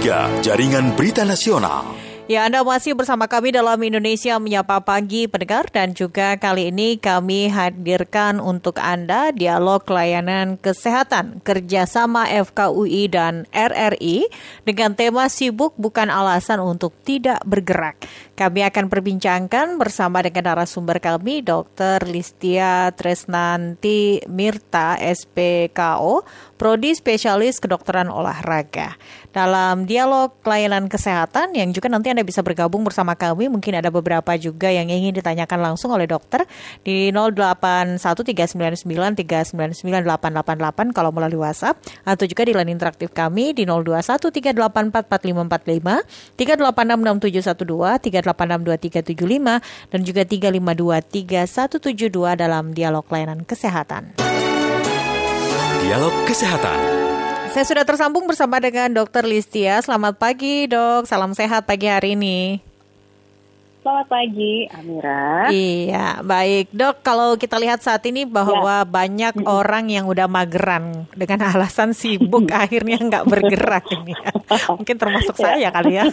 103, Jaringan Berita Nasional. Ya, Anda masih bersama kami dalam Indonesia Menyapa Pagi pendengar dan juga kali ini kami hadirkan untuk Anda dialog layanan kesehatan kerjasama FKUI dan RRI dengan tema sibuk bukan alasan untuk tidak bergerak. Kami akan perbincangkan bersama dengan narasumber kami Dr. Listia Tresnanti Mirta SPKO, Prodi Spesialis Kedokteran Olahraga. Dalam dialog layanan kesehatan yang juga nanti Anda bisa bergabung bersama kami, mungkin ada beberapa juga yang ingin ditanyakan langsung oleh dokter di 081399399888 kalau melalui WhatsApp atau juga di line interaktif kami di 0213844545, 3866712, 3862375 dan juga 3523172 dalam dialog layanan kesehatan. Dialog Kesehatan. Saya sudah tersambung bersama dengan Dr. Listia. Selamat pagi, Dok. Salam sehat pagi hari ini. Selamat pagi, Amira. Iya, baik dok. Kalau kita lihat saat ini bahwa ya. banyak orang yang udah mageran dengan alasan sibuk akhirnya nggak bergerak ini. Mungkin termasuk ya. saya kali ya.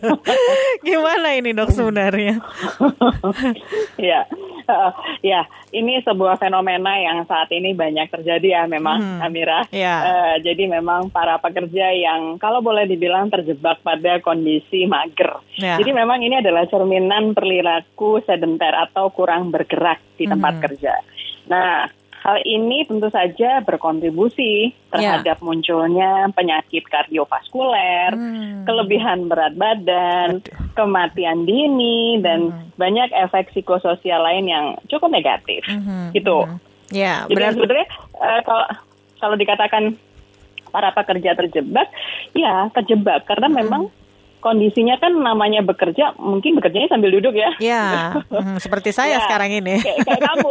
Gimana ini dok sebenarnya? ya, uh, ya ini sebuah fenomena yang saat ini banyak terjadi ya memang, hmm. Amira. Ya. Uh, jadi memang para pekerja yang kalau boleh dibilang terjebak pada kondisi mager. Ya. Jadi memang ini adalah cerminan perilaku sedenter atau kurang bergerak di tempat hmm. kerja. Nah, hal ini tentu saja berkontribusi terhadap yeah. munculnya penyakit kardiovaskuler, hmm. kelebihan berat badan, Aduh. kematian dini, dan hmm. banyak efek psikososial lain yang cukup negatif. Hmm. Gitu. Hmm. Ya, yeah, Jadi sebenarnya uh, kalau kalau dikatakan para pekerja terjebak, ya terjebak karena hmm. memang kondisinya kan namanya bekerja, mungkin bekerjanya sambil duduk ya. Ya, hmm, seperti saya ya, sekarang ini. Kayak, kayak kamu,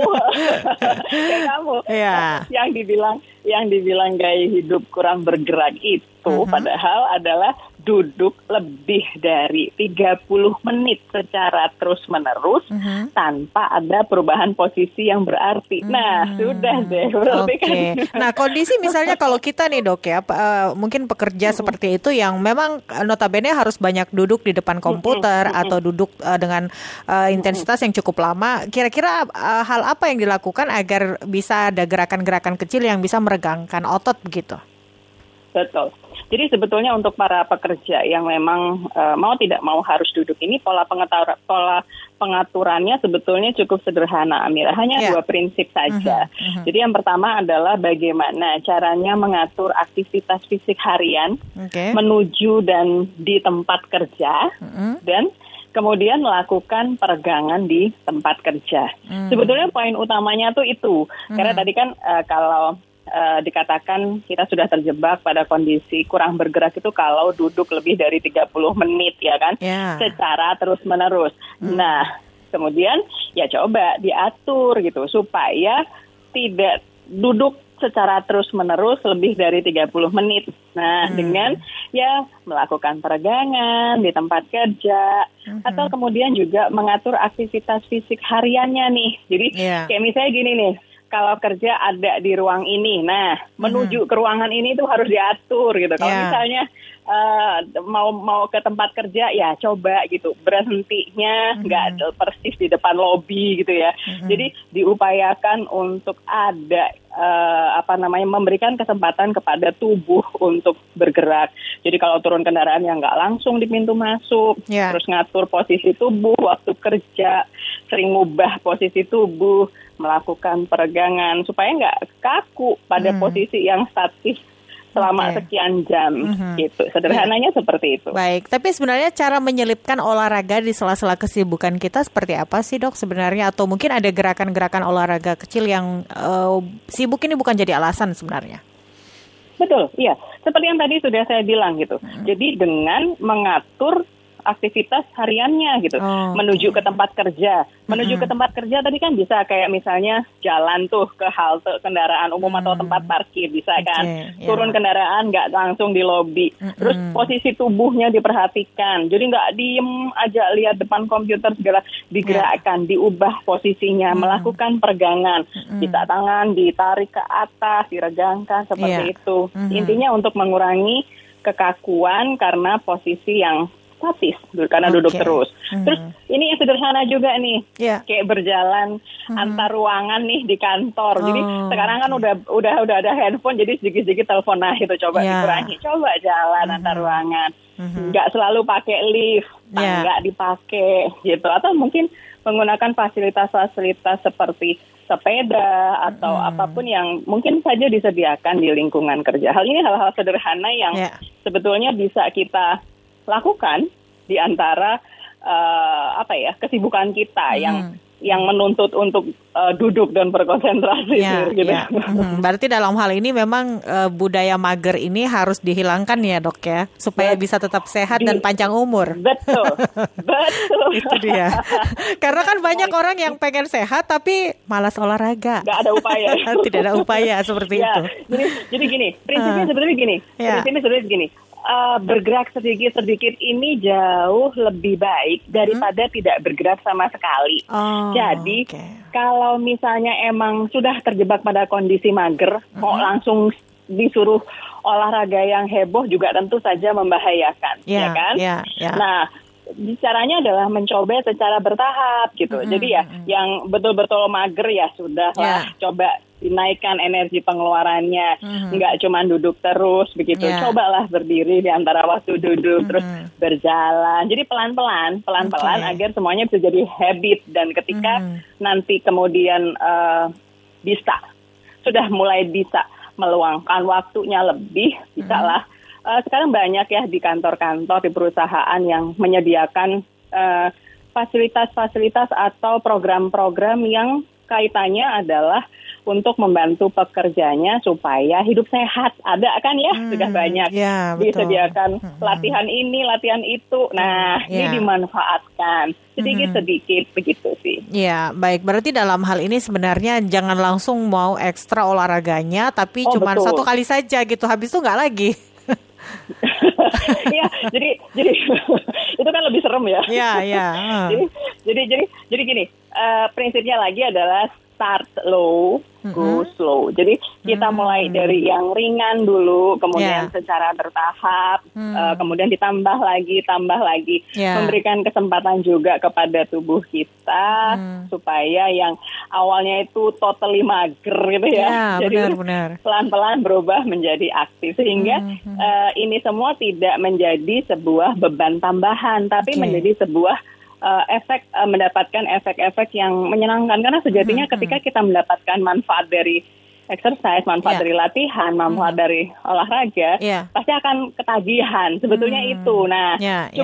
kayak kamu. Ya. Yang dibilang, yang dibilang gaya hidup kurang bergerak itu, uh mhm. -huh. padahal adalah duduk lebih dari 30 menit secara terus-menerus uh -huh. tanpa ada perubahan posisi yang berarti. Uh -huh. Nah, sudah deh. Oke. Okay. Kan. Nah, kondisi misalnya kalau kita nih, Dok ya, uh, mungkin pekerja uh -huh. seperti itu yang memang notabene harus banyak duduk di depan komputer uh -huh. atau duduk uh, dengan uh, intensitas yang cukup lama. Kira-kira uh, hal apa yang dilakukan agar bisa ada gerakan-gerakan kecil yang bisa meregangkan otot begitu? Betul. Jadi sebetulnya untuk para pekerja yang memang uh, mau tidak mau harus duduk ini pola pengatur pola pengaturannya sebetulnya cukup sederhana Amira, hanya yeah. dua prinsip saja. Uh -huh, uh -huh. Jadi yang pertama adalah bagaimana caranya mengatur aktivitas fisik harian okay. menuju dan di tempat kerja uh -huh. dan kemudian melakukan peregangan di tempat kerja. Hmm. Sebetulnya poin utamanya tuh itu. Hmm. Karena tadi kan uh, kalau uh, dikatakan kita sudah terjebak pada kondisi kurang bergerak itu kalau duduk lebih dari 30 menit ya kan yeah. secara terus-menerus. Hmm. Nah, kemudian ya coba diatur gitu supaya tidak duduk secara terus-menerus lebih dari 30 menit. Nah, hmm. dengan ya melakukan peregangan di tempat kerja hmm. atau kemudian juga mengatur aktivitas fisik hariannya nih. Jadi yeah. kayak misalnya gini nih, kalau kerja ada di ruang ini. Nah, menuju hmm. ke ruangan ini tuh harus diatur gitu. Kalau yeah. misalnya uh, mau mau ke tempat kerja ya coba gitu berhentinya nggak mm-hmm. persis di depan lobi gitu ya. Mm-hmm. Jadi diupayakan untuk ada uh, apa namanya memberikan kesempatan kepada tubuh untuk bergerak. Jadi kalau turun kendaraan yang nggak langsung di pintu masuk, yeah. terus ngatur posisi tubuh waktu kerja, sering ngubah posisi tubuh, melakukan peregangan supaya nggak kaku pada hmm. posisi yang statis selama okay. sekian jam mm-hmm. gitu. Sederhananya yeah. seperti itu. Baik, tapi sebenarnya cara menyelipkan olahraga di sela-sela kesibukan kita seperti apa sih, Dok? Sebenarnya atau mungkin ada gerakan-gerakan olahraga kecil yang uh, sibuk ini bukan jadi alasan sebenarnya? Betul, iya. Seperti yang tadi sudah saya bilang gitu. Mm-hmm. Jadi dengan mengatur aktivitas hariannya gitu oh, menuju ke tempat kerja menuju mm-hmm. ke tempat kerja tadi kan bisa kayak misalnya jalan tuh ke halte kendaraan umum mm-hmm. atau tempat parkir bisa kan yeah. turun kendaraan nggak langsung di lobi mm-hmm. terus posisi tubuhnya diperhatikan jadi nggak diem aja lihat depan komputer segala digerakkan yeah. diubah posisinya mm-hmm. melakukan peregangan mm-hmm. bisa tangan ditarik ke atas diregangkan seperti yeah. itu mm-hmm. intinya untuk mengurangi kekakuan karena posisi yang statis karena okay. duduk terus. Hmm. Terus ini yang sederhana juga nih, yeah. kayak berjalan hmm. antar ruangan nih di kantor. Oh. Jadi sekarang kan udah udah udah ada handphone, jadi sedikit-sedikit telepon nah itu coba yeah. dikurangi, coba jalan hmm. antar ruangan. Hmm. Nggak selalu pakai lift, yeah. nggak dipakai gitu. Atau mungkin menggunakan fasilitas-fasilitas seperti sepeda atau hmm. apa pun yang mungkin saja disediakan di lingkungan kerja. Hal ini hal-hal sederhana yang yeah. sebetulnya bisa kita lakukan di antara uh, apa ya kesibukan kita hmm. yang yang menuntut untuk uh, duduk dan berkonsentrasi ya, gitu. Ya. Hmm, berarti dalam hal ini memang uh, budaya mager ini harus dihilangkan ya dok ya supaya bisa tetap sehat Di, dan panjang umur. Betul, betul. Itu dia. Karena kan banyak orang yang pengen sehat tapi malas olahraga. Gak ada upaya. Tidak ada upaya seperti ya, itu. Jadi, jadi gini, prinsipnya uh, sebenarnya gini. Ya. Prinsipnya sebenarnya gini uh, bergerak sedikit-sedikit ini jauh lebih baik daripada hmm. tidak bergerak sama sekali. Oh, Jadi okay. kalau misalnya emang sudah terjebak pada kondisi mager, hmm. mau langsung disuruh olahraga yang heboh juga tentu saja membahayakan, yeah, ya kan? Yeah, yeah. Nah, caranya adalah mencoba secara bertahap gitu. Mm -hmm. Jadi ya, yang betul-betul mager ya sudah yeah. coba dinaikkan energi pengeluarannya, mm-hmm. nggak cuma duduk terus begitu. Yeah. Cobalah berdiri di antara waktu duduk mm-hmm. terus berjalan. Jadi pelan-pelan, pelan-pelan okay. agar semuanya bisa jadi habit dan ketika mm-hmm. nanti kemudian uh, bisa sudah mulai bisa meluangkan waktunya lebih, bisa lah. Mm-hmm. Uh, sekarang banyak ya di kantor-kantor di perusahaan yang menyediakan uh, fasilitas-fasilitas atau program-program yang kaitannya adalah untuk membantu pekerjanya supaya hidup sehat. Ada kan ya, hmm, sudah banyak ya, disediakan hmm. latihan ini, latihan itu. Nah, ya. ini dimanfaatkan sedikit-sedikit hmm. begitu sih. Ya, baik. Berarti dalam hal ini sebenarnya jangan langsung mau ekstra olahraganya, tapi oh, cuma satu kali saja gitu. Habis itu nggak lagi. Iya, jadi jadi itu kan lebih serem ya. Iya, iya. jadi, jadi jadi jadi gini, uh, prinsipnya lagi adalah start low, go mm-hmm. slow. Jadi kita mm-hmm. mulai dari yang ringan dulu, kemudian yeah. secara bertahap, mm. uh, kemudian ditambah lagi, tambah lagi, yeah. memberikan kesempatan juga kepada tubuh kita mm. supaya yang awalnya itu totally mager gitu ya, yeah, jadi pelan-pelan berubah menjadi aktif sehingga mm-hmm. uh, ini semua tidak menjadi sebuah beban tambahan, tapi okay. menjadi sebuah uh, efek uh, mendapatkan efek-efek yang menyenangkan karena sejatinya hmm, ketika hmm. kita mendapatkan manfaat dari exercise, manfaat yeah. dari latihan, manfaat hmm. dari olahraga, yeah. pasti akan ketagihan. Sebetulnya hmm. itu. Nah, yeah, yeah.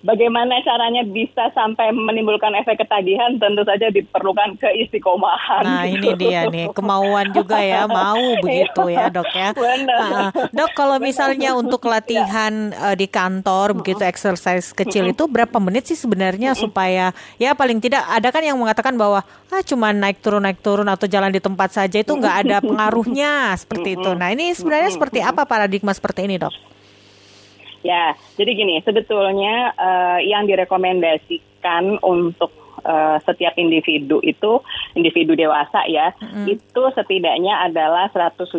Bagaimana caranya bisa sampai menimbulkan efek ketagihan? Tentu saja diperlukan keistiqomahan. Nah gitu. ini dia nih kemauan juga ya mau begitu ya dok ya. Benar. dok kalau misalnya untuk latihan ya. uh, di kantor begitu exercise kecil itu berapa menit sih sebenarnya supaya ya paling tidak ada kan yang mengatakan bahwa ah cuma naik turun naik turun atau jalan di tempat saja itu nggak ada pengaruhnya seperti itu. Nah ini sebenarnya seperti apa paradigma seperti ini dok? Ya, jadi gini, sebetulnya uh, yang direkomendasikan untuk uh, setiap individu itu individu dewasa ya, mm. itu setidaknya adalah 150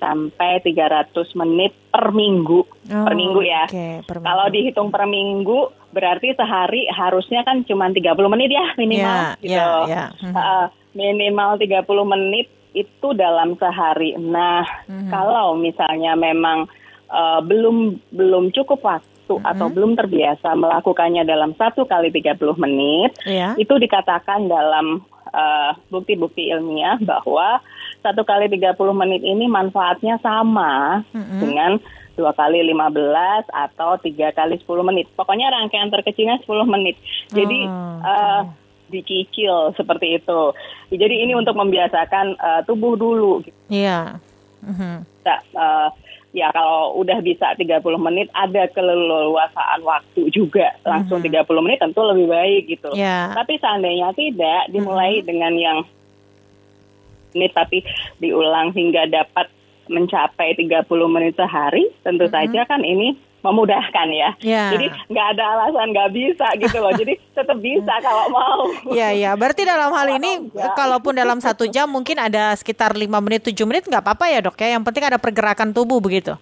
sampai 300 menit per minggu. Oh, per minggu ya. Okay, per minggu. Kalau dihitung per minggu berarti sehari harusnya kan cuma 30 menit ya minimal yeah, gitu. Yeah, yeah. Uh, minimal 30 menit itu dalam sehari. Nah, mm. kalau misalnya memang uh, belum belum cukup waktu mm-hmm. atau belum terbiasa melakukannya dalam satu kali 30 menit, yeah. itu dikatakan dalam uh, bukti-bukti ilmiah bahwa satu kali 30 menit ini manfaatnya sama mm-hmm. dengan dua kali 15 atau tiga kali 10 menit. Pokoknya rangkaian terkecilnya 10 menit. Jadi oh, uh, dicicil seperti itu. Jadi ini untuk membiasakan uh, tubuh dulu. Iya. Yeah. Mm-hmm. Nah, uh, ya kalau udah bisa 30 menit ada keleluasaan waktu juga langsung mm -hmm. 30 menit tentu lebih baik gitu. Yeah. Tapi seandainya tidak dimulai mm -hmm. dengan yang ini tapi diulang hingga dapat mencapai 30 menit sehari tentu mm -hmm. saja kan ini memudahkan ya. Yeah. Jadi nggak ada alasan nggak bisa gitu loh. Jadi tetap bisa kalau mau. Iya iya. Berarti dalam hal ini ya. kalaupun dalam satu jam mungkin ada sekitar lima menit tujuh menit nggak apa-apa ya dok ya. Yang penting ada pergerakan tubuh begitu.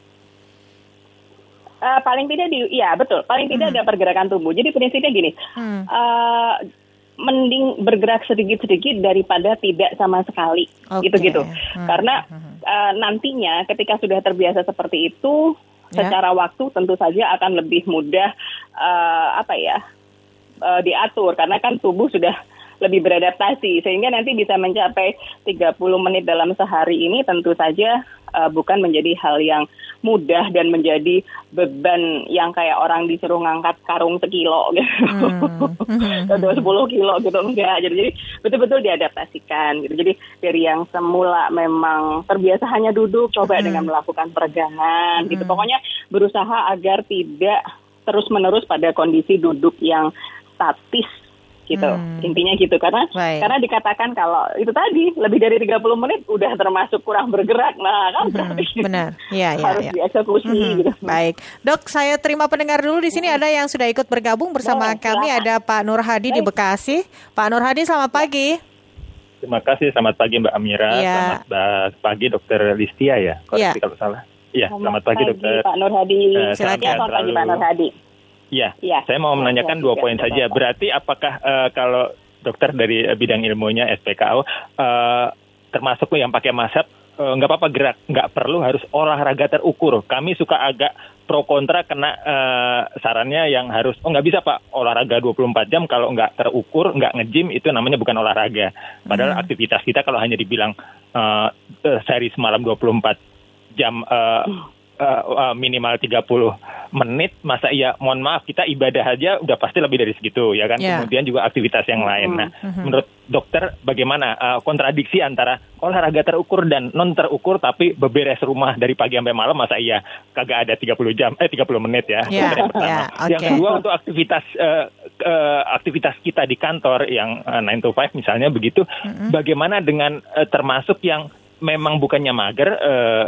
Uh, paling tidak di, ya betul, paling tidak hmm. ada pergerakan tubuh. Jadi prinsipnya gini, hmm. uh, mending bergerak sedikit-sedikit daripada tidak sama sekali, gitu-gitu. Okay. Hmm. Karena uh, nantinya ketika sudah terbiasa seperti itu. Secara waktu tentu saja akan lebih mudah, uh, apa ya, uh, diatur. Karena kan tubuh sudah lebih beradaptasi sehingga nanti bisa mencapai 30 menit dalam sehari ini tentu saja uh, bukan menjadi hal yang mudah dan menjadi beban yang kayak orang disuruh ngangkat karung sekilo gitu hmm. atau 10 kilo gitu enggak jadi, jadi betul-betul diadaptasikan gitu jadi dari yang semula memang terbiasa hanya duduk coba hmm. dengan melakukan peregangan gitu hmm. pokoknya berusaha agar tidak terus menerus pada kondisi duduk yang statis gitu. Hmm. Intinya gitu karena Baik. karena dikatakan kalau itu tadi lebih dari 30 menit udah termasuk kurang bergerak. Nah, kan hmm. berarti benar. Ya, ya, harus ya. dieksekusi hmm. gitu. Baik. Dok, saya terima pendengar dulu di sini hmm. ada yang sudah ikut bergabung bersama Boleh, kami silakan. ada Pak Nur Hadi Baik. di Bekasi. Pak Nur Hadi selamat ya. pagi. Terima kasih, selamat pagi Mbak Amira, ya. selamat pagi Dokter Listia ya, koreksi ya. kalau salah. Iya, selamat, selamat pagi, pagi Dokter. Pak Nur Hadi. Uh, Silakan. Selamat pagi Pak Nur Hadi. Iya, ya, saya mau menanyakan dua poin saja. Berarti apakah uh, kalau dokter dari uh, bidang ilmunya SPKO uh, termasuk yang pakai nggak uh, apa-apa gerak, nggak perlu harus olahraga terukur. Kami suka agak pro kontra kena uh, sarannya yang harus oh nggak bisa pak olahraga 24 jam kalau nggak terukur nggak ngejim itu namanya bukan olahraga. Padahal hmm. aktivitas kita kalau hanya dibilang uh, sehari semalam 24 jam uh, uh, minimal 30 menit masa iya mohon maaf kita ibadah aja udah pasti lebih dari segitu ya kan yeah. kemudian juga aktivitas yang lain nah mm-hmm. menurut dokter bagaimana uh, kontradiksi antara olahraga terukur dan non terukur tapi beberes rumah dari pagi sampai malam masa iya kagak ada 30 jam eh 30 menit ya yeah. yang pertama yeah, okay. yang kedua untuk aktivitas uh, uh, aktivitas kita di kantor yang uh, 9 to 5 misalnya begitu mm-hmm. bagaimana dengan uh, termasuk yang memang bukannya mager uh,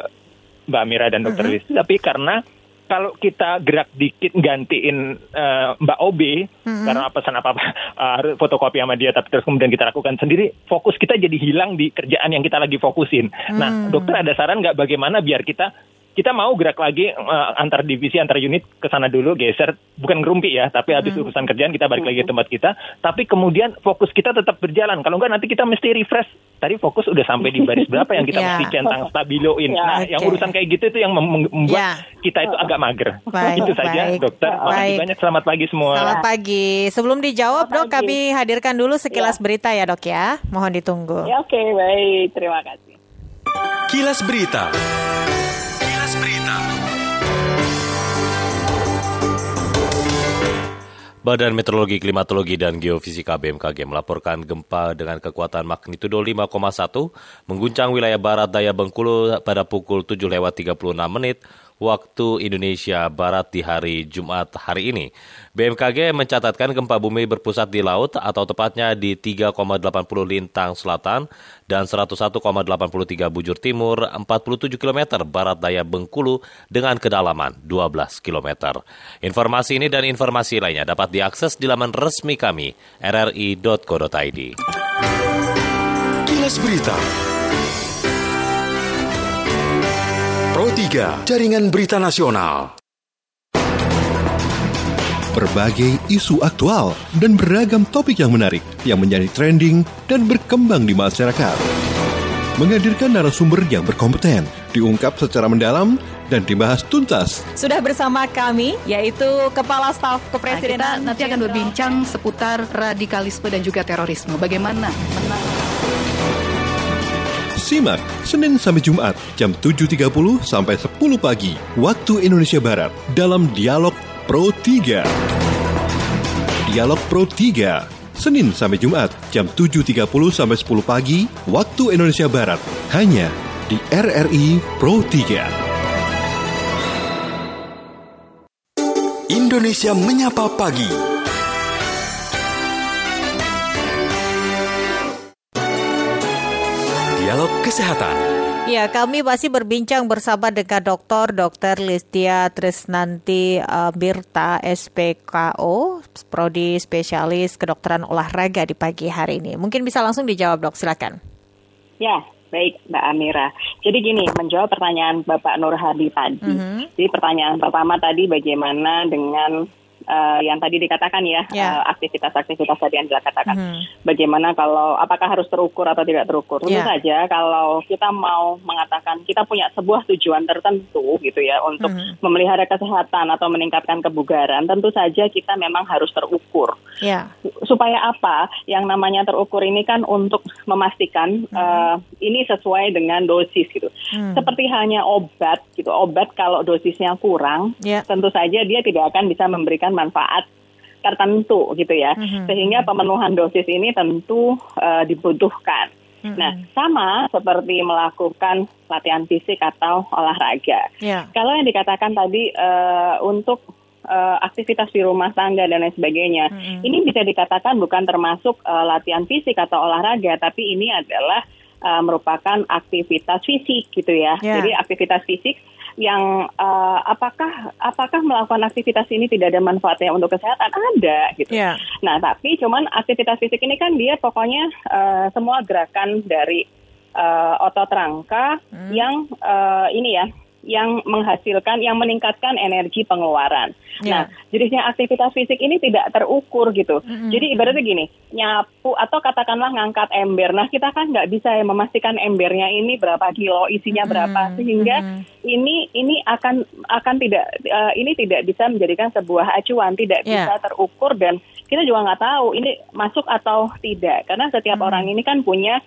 Mbak Mira dan Dokter mm -hmm. tapi karena kalau kita gerak dikit gantiin uh, Mbak OB mm-hmm. karena pesan apa apa uh, fotokopi sama dia tapi terus kemudian kita lakukan sendiri fokus kita jadi hilang di kerjaan yang kita lagi fokusin. Mm. Nah dokter ada saran nggak bagaimana biar kita kita mau gerak lagi uh, antar divisi antar unit ke sana dulu geser. Bukan ngerumpi ya tapi habis hmm. urusan kerjaan kita balik lagi ke tempat kita. Tapi kemudian fokus kita tetap berjalan. Kalau enggak nanti kita mesti refresh. Tadi fokus udah sampai di baris berapa yang kita yeah. mesti centang stabiloin. Yeah. nah okay. yang urusan kayak gitu itu yang membuat yeah. kita itu agak mager. Baik, itu saja baik, dokter. Makasih banyak. Selamat pagi semua. Selamat pagi. Sebelum dijawab selamat dok pagi. kami hadirkan dulu sekilas yeah. berita ya dok ya. Mohon ditunggu. Ya oke. Okay, baik. Terima kasih. Kilas berita Badan Meteorologi, Klimatologi, dan Geofisika BMKG melaporkan gempa dengan kekuatan magnitudo 5,1 mengguncang wilayah barat daya Bengkulu pada pukul 7 lewat 36 menit waktu Indonesia Barat di hari Jumat hari ini. BMKG mencatatkan gempa bumi berpusat di laut atau tepatnya di 3,80 lintang selatan dan 101,83 bujur timur 47 km barat daya Bengkulu dengan kedalaman 12 km. Informasi ini dan informasi lainnya dapat diakses di laman resmi kami rri.co.id. Kilas Berita Pro 3 Jaringan Berita Nasional berbagai isu aktual dan beragam topik yang menarik yang menjadi trending dan berkembang di masyarakat. Menghadirkan narasumber yang berkompeten, diungkap secara mendalam, dan dibahas tuntas. Sudah bersama kami, yaitu Kepala Staf Kepresidenan. Nah, kita nanti akan berbincang seputar radikalisme dan juga terorisme. Bagaimana Simak Senin sampai Jumat jam 7.30 sampai 10 pagi waktu Indonesia Barat dalam Dialog Pro 3. Dialog Pro 3. Senin sampai Jumat jam 7.30 sampai 10 pagi waktu Indonesia Barat. Hanya di RRI Pro 3. Indonesia menyapa pagi. Dialog Kesehatan. Ya, kami masih berbincang bersama dengan Dr. Dr. Listia Trisnanti uh, Birta SPKO, prodi spesialis kedokteran olahraga di pagi hari ini. Mungkin bisa langsung dijawab, Dok. Silakan. Ya, Baik, Mbak Amira. Jadi gini, menjawab pertanyaan Bapak Nur Hadi tadi. Mm -hmm. Jadi pertanyaan pertama tadi bagaimana dengan uh, yang tadi dikatakan ya yeah. Ya. uh, aktivitas-aktivitas tadi yang dikatakan. Hmm. Bagaimana kalau apakah harus terukur atau tidak terukur? Tentu yeah. saja kalau kita mau mengatakan kita punya sebuah tujuan tertentu gitu ya untuk hmm. memelihara kesehatan atau meningkatkan kebugaran, tentu saja kita memang harus terukur. Yeah. Supaya apa? Yang namanya terukur ini kan untuk memastikan hmm. uh, ini sesuai dengan dosis gitu. Hmm. Seperti hanya obat gitu. Obat kalau dosisnya kurang, yeah. tentu saja dia tidak akan bisa memberikan manfaat tertentu gitu ya. Mm-hmm. Sehingga pemenuhan dosis ini tentu uh, dibutuhkan. Mm-hmm. Nah, sama seperti melakukan latihan fisik atau olahraga. Yeah. Kalau yang dikatakan tadi uh, untuk uh, aktivitas di rumah tangga dan lain sebagainya, mm-hmm. ini bisa dikatakan bukan termasuk uh, latihan fisik atau olahraga, tapi ini adalah uh, merupakan aktivitas fisik gitu ya. Yeah. Jadi aktivitas fisik yang uh, apakah apakah melakukan aktivitas ini tidak ada manfaatnya untuk kesehatan ada gitu. Yeah. Nah tapi cuman aktivitas fisik ini kan dia pokoknya uh, semua gerakan dari uh, otot rangka hmm. yang uh, ini ya yang menghasilkan, yang meningkatkan energi pengeluaran. Yeah. Nah, jenisnya aktivitas fisik ini tidak terukur gitu. Mm-hmm. Jadi ibaratnya gini, nyapu atau katakanlah ngangkat ember. Nah, kita kan nggak bisa ya memastikan embernya ini berapa kilo, isinya mm-hmm. berapa, sehingga mm-hmm. ini ini akan akan tidak uh, ini tidak bisa menjadikan sebuah acuan, tidak yeah. bisa terukur dan kita juga nggak tahu ini masuk atau tidak, karena setiap mm-hmm. orang ini kan punya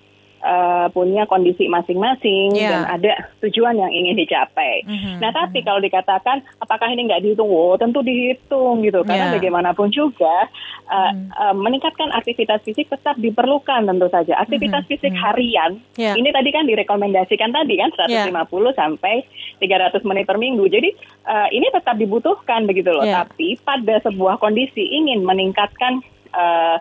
uh, punya kondisi masing-masing yeah. dan ada tujuan yang ingin dicapai. Mm-hmm. Nah, tapi kalau dikatakan apakah ini nggak dihitung? Oh, tentu dihitung gitu. Karena yeah. bagaimanapun juga uh, mm. uh, meningkatkan aktivitas fisik tetap diperlukan tentu saja. Aktivitas mm-hmm. fisik mm-hmm. harian yeah. ini tadi kan direkomendasikan tadi kan 150 yeah. sampai 300 menit per minggu. Jadi uh, ini tetap dibutuhkan begitu loh. Yeah. Tapi pada sebuah kondisi ingin meningkatkan uh,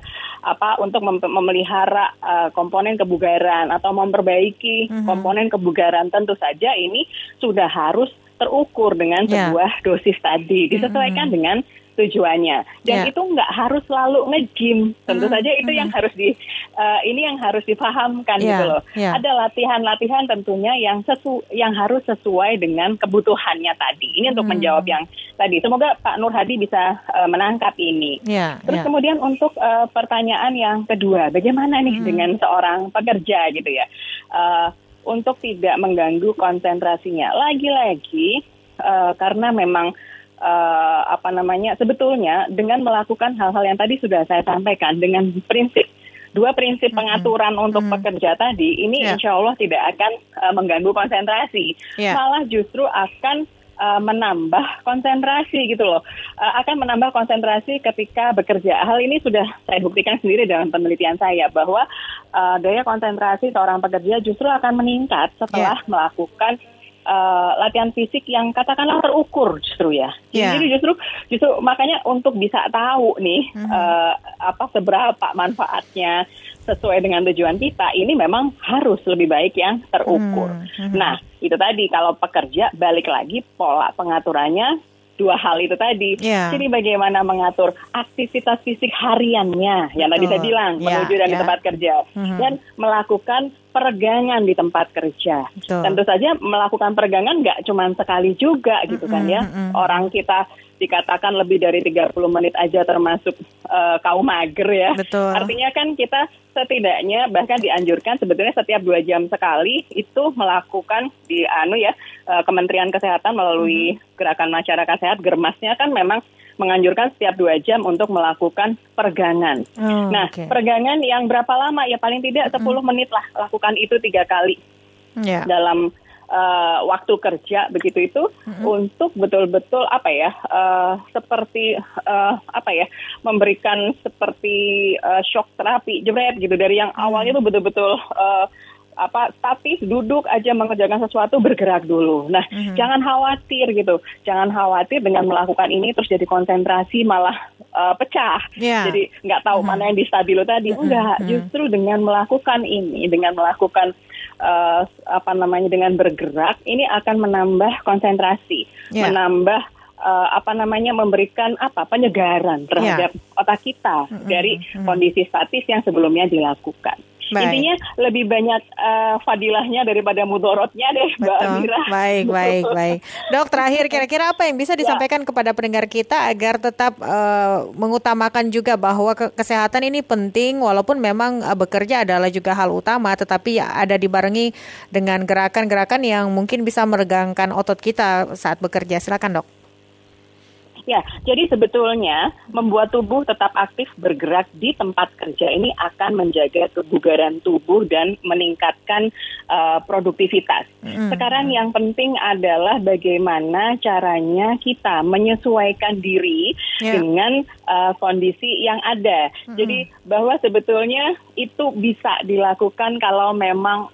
apa untuk mem memelihara uh, komponen kebugaran atau memperbaiki mm -hmm. komponen kebugaran tentu saja ini sudah harus terukur dengan yeah. sebuah dosis tadi disesuaikan mm -hmm. dengan tujuannya dan yeah. itu nggak harus selalu nge-gym tentu mm -hmm. saja itu yang harus di uh, ini yang harus dipahamkan yeah. gitu loh yeah. ada latihan-latihan tentunya yang sesu yang harus sesuai dengan kebutuhannya tadi ini untuk mm. menjawab yang tadi semoga Pak Nur Hadi bisa uh, menangkap ini yeah. terus yeah. kemudian untuk uh, pertanyaan yang kedua bagaimana nih mm. dengan seorang pekerja gitu ya uh, untuk tidak mengganggu konsentrasinya lagi-lagi uh, karena memang uh, apa namanya sebetulnya dengan melakukan hal-hal yang tadi sudah saya sampaikan dengan prinsip dua prinsip pengaturan mm-hmm. untuk mm-hmm. pekerja tadi ini yeah. insya Allah tidak akan uh, mengganggu konsentrasi yeah. malah justru akan uh, menambah konsentrasi gitu loh uh, akan menambah konsentrasi ketika bekerja hal ini sudah saya buktikan sendiri dalam penelitian saya bahwa uh, daya konsentrasi seorang pekerja justru akan meningkat setelah yeah. melakukan uh, latihan fisik yang katakanlah terukur justru ya. Yeah. Jadi justru justru makanya untuk bisa tahu nih mm -hmm. uh, apa seberapa manfaatnya sesuai dengan tujuan kita ini memang harus lebih baik yang terukur. Mm -hmm. Nah, itu tadi kalau pekerja balik lagi pola pengaturannya dua hal itu tadi. Yeah. Jadi bagaimana mengatur aktivitas fisik hariannya yang tadi saya bilang yeah. menuju dan yeah. di tempat kerja mm-hmm. dan melakukan peregangan di tempat kerja. Betul. Tentu saja melakukan peregangan nggak cuma sekali juga gitu mm-hmm. kan ya. Orang kita dikatakan lebih dari 30 menit aja termasuk uh, kaum mager ya. Betul. Artinya kan kita setidaknya bahkan dianjurkan sebetulnya setiap dua jam sekali itu melakukan di anu ya uh, Kementerian Kesehatan melalui hmm. gerakan masyarakat sehat germasnya kan memang menganjurkan setiap dua jam untuk melakukan pergangan. Oh, nah, okay. pergangan yang berapa lama ya paling tidak 10 hmm. menit lah lakukan itu tiga kali yeah. dalam uh, waktu kerja begitu itu mm-hmm. untuk betul-betul apa ya uh, seperti uh, apa ya memberikan seperti uh, shock terapi jebret gitu dari yang awalnya itu betul-betul uh, apa statis duduk aja mengerjakan sesuatu bergerak dulu. Nah, mm-hmm. jangan khawatir gitu. Jangan khawatir dengan melakukan ini terus jadi konsentrasi malah uh, pecah. Yeah. Jadi nggak tahu mm-hmm. mana yang di stabilo tadi. Mm-hmm. Enggak, mhm. justru dengan melakukan ini, dengan melakukan uh, apa namanya dengan bergerak ini akan menambah konsentrasi, yeah. menambah uh, apa namanya memberikan apa penyegaran terhadap yeah. otak kita mm-hmm. dari kondisi statis yang sebelumnya dilakukan. Baik. Intinya lebih banyak uh, fadilahnya daripada mudorotnya deh, Mbak Amira. Baik, baik, baik. Dok, terakhir kira-kira apa yang bisa ya. disampaikan ya. kepada pendengar kita agar tetap uh, mengutamakan juga bahwa ke kesehatan ini penting walaupun memang uh, bekerja adalah juga hal utama, tetapi ya ada dibarengi dengan gerakan-gerakan yang mungkin bisa meregangkan otot kita saat bekerja. Silakan, Dok. Ya, jadi sebetulnya membuat tubuh tetap aktif bergerak di tempat kerja ini akan menjaga kebugaran tubuh dan meningkatkan uh, produktivitas. Mm. Sekarang yang penting adalah bagaimana caranya kita menyesuaikan diri yeah. dengan uh, kondisi yang ada. Mm. Jadi bahwa sebetulnya itu bisa dilakukan kalau memang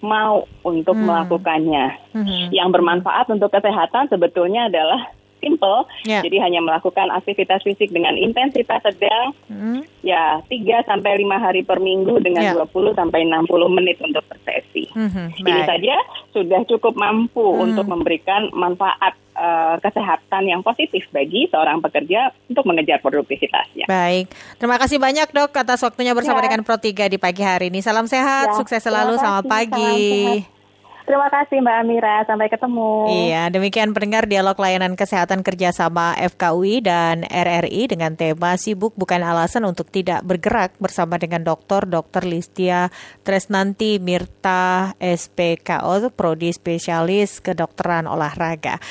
mau untuk mm. melakukannya. Mm-hmm. Yang bermanfaat untuk kesehatan sebetulnya adalah simple. Yeah. Jadi hanya melakukan aktivitas fisik dengan intensitas sedang. Mm. Ya, 3 sampai 5 hari per minggu dengan yeah. 20 sampai 60 menit untuk per sesi. Mm-hmm. Ini saja sudah cukup mampu mm. untuk memberikan manfaat uh, kesehatan yang positif bagi seorang pekerja untuk mengejar produktivitasnya. Baik, terima kasih banyak dok atas waktunya bersama ya. dengan Pro 3 di pagi hari ini. Salam sehat, ya. sukses selalu, selamat pagi. Terima kasih Mbak Amira, sampai ketemu. Iya, demikian pendengar dialog layanan kesehatan kerjasama FKUI dan RRI dengan tema sibuk bukan alasan untuk tidak bergerak bersama dengan Dr. Dr. Listia Tresnanti Mirta SPKO, Prodi Spesialis Kedokteran Olahraga.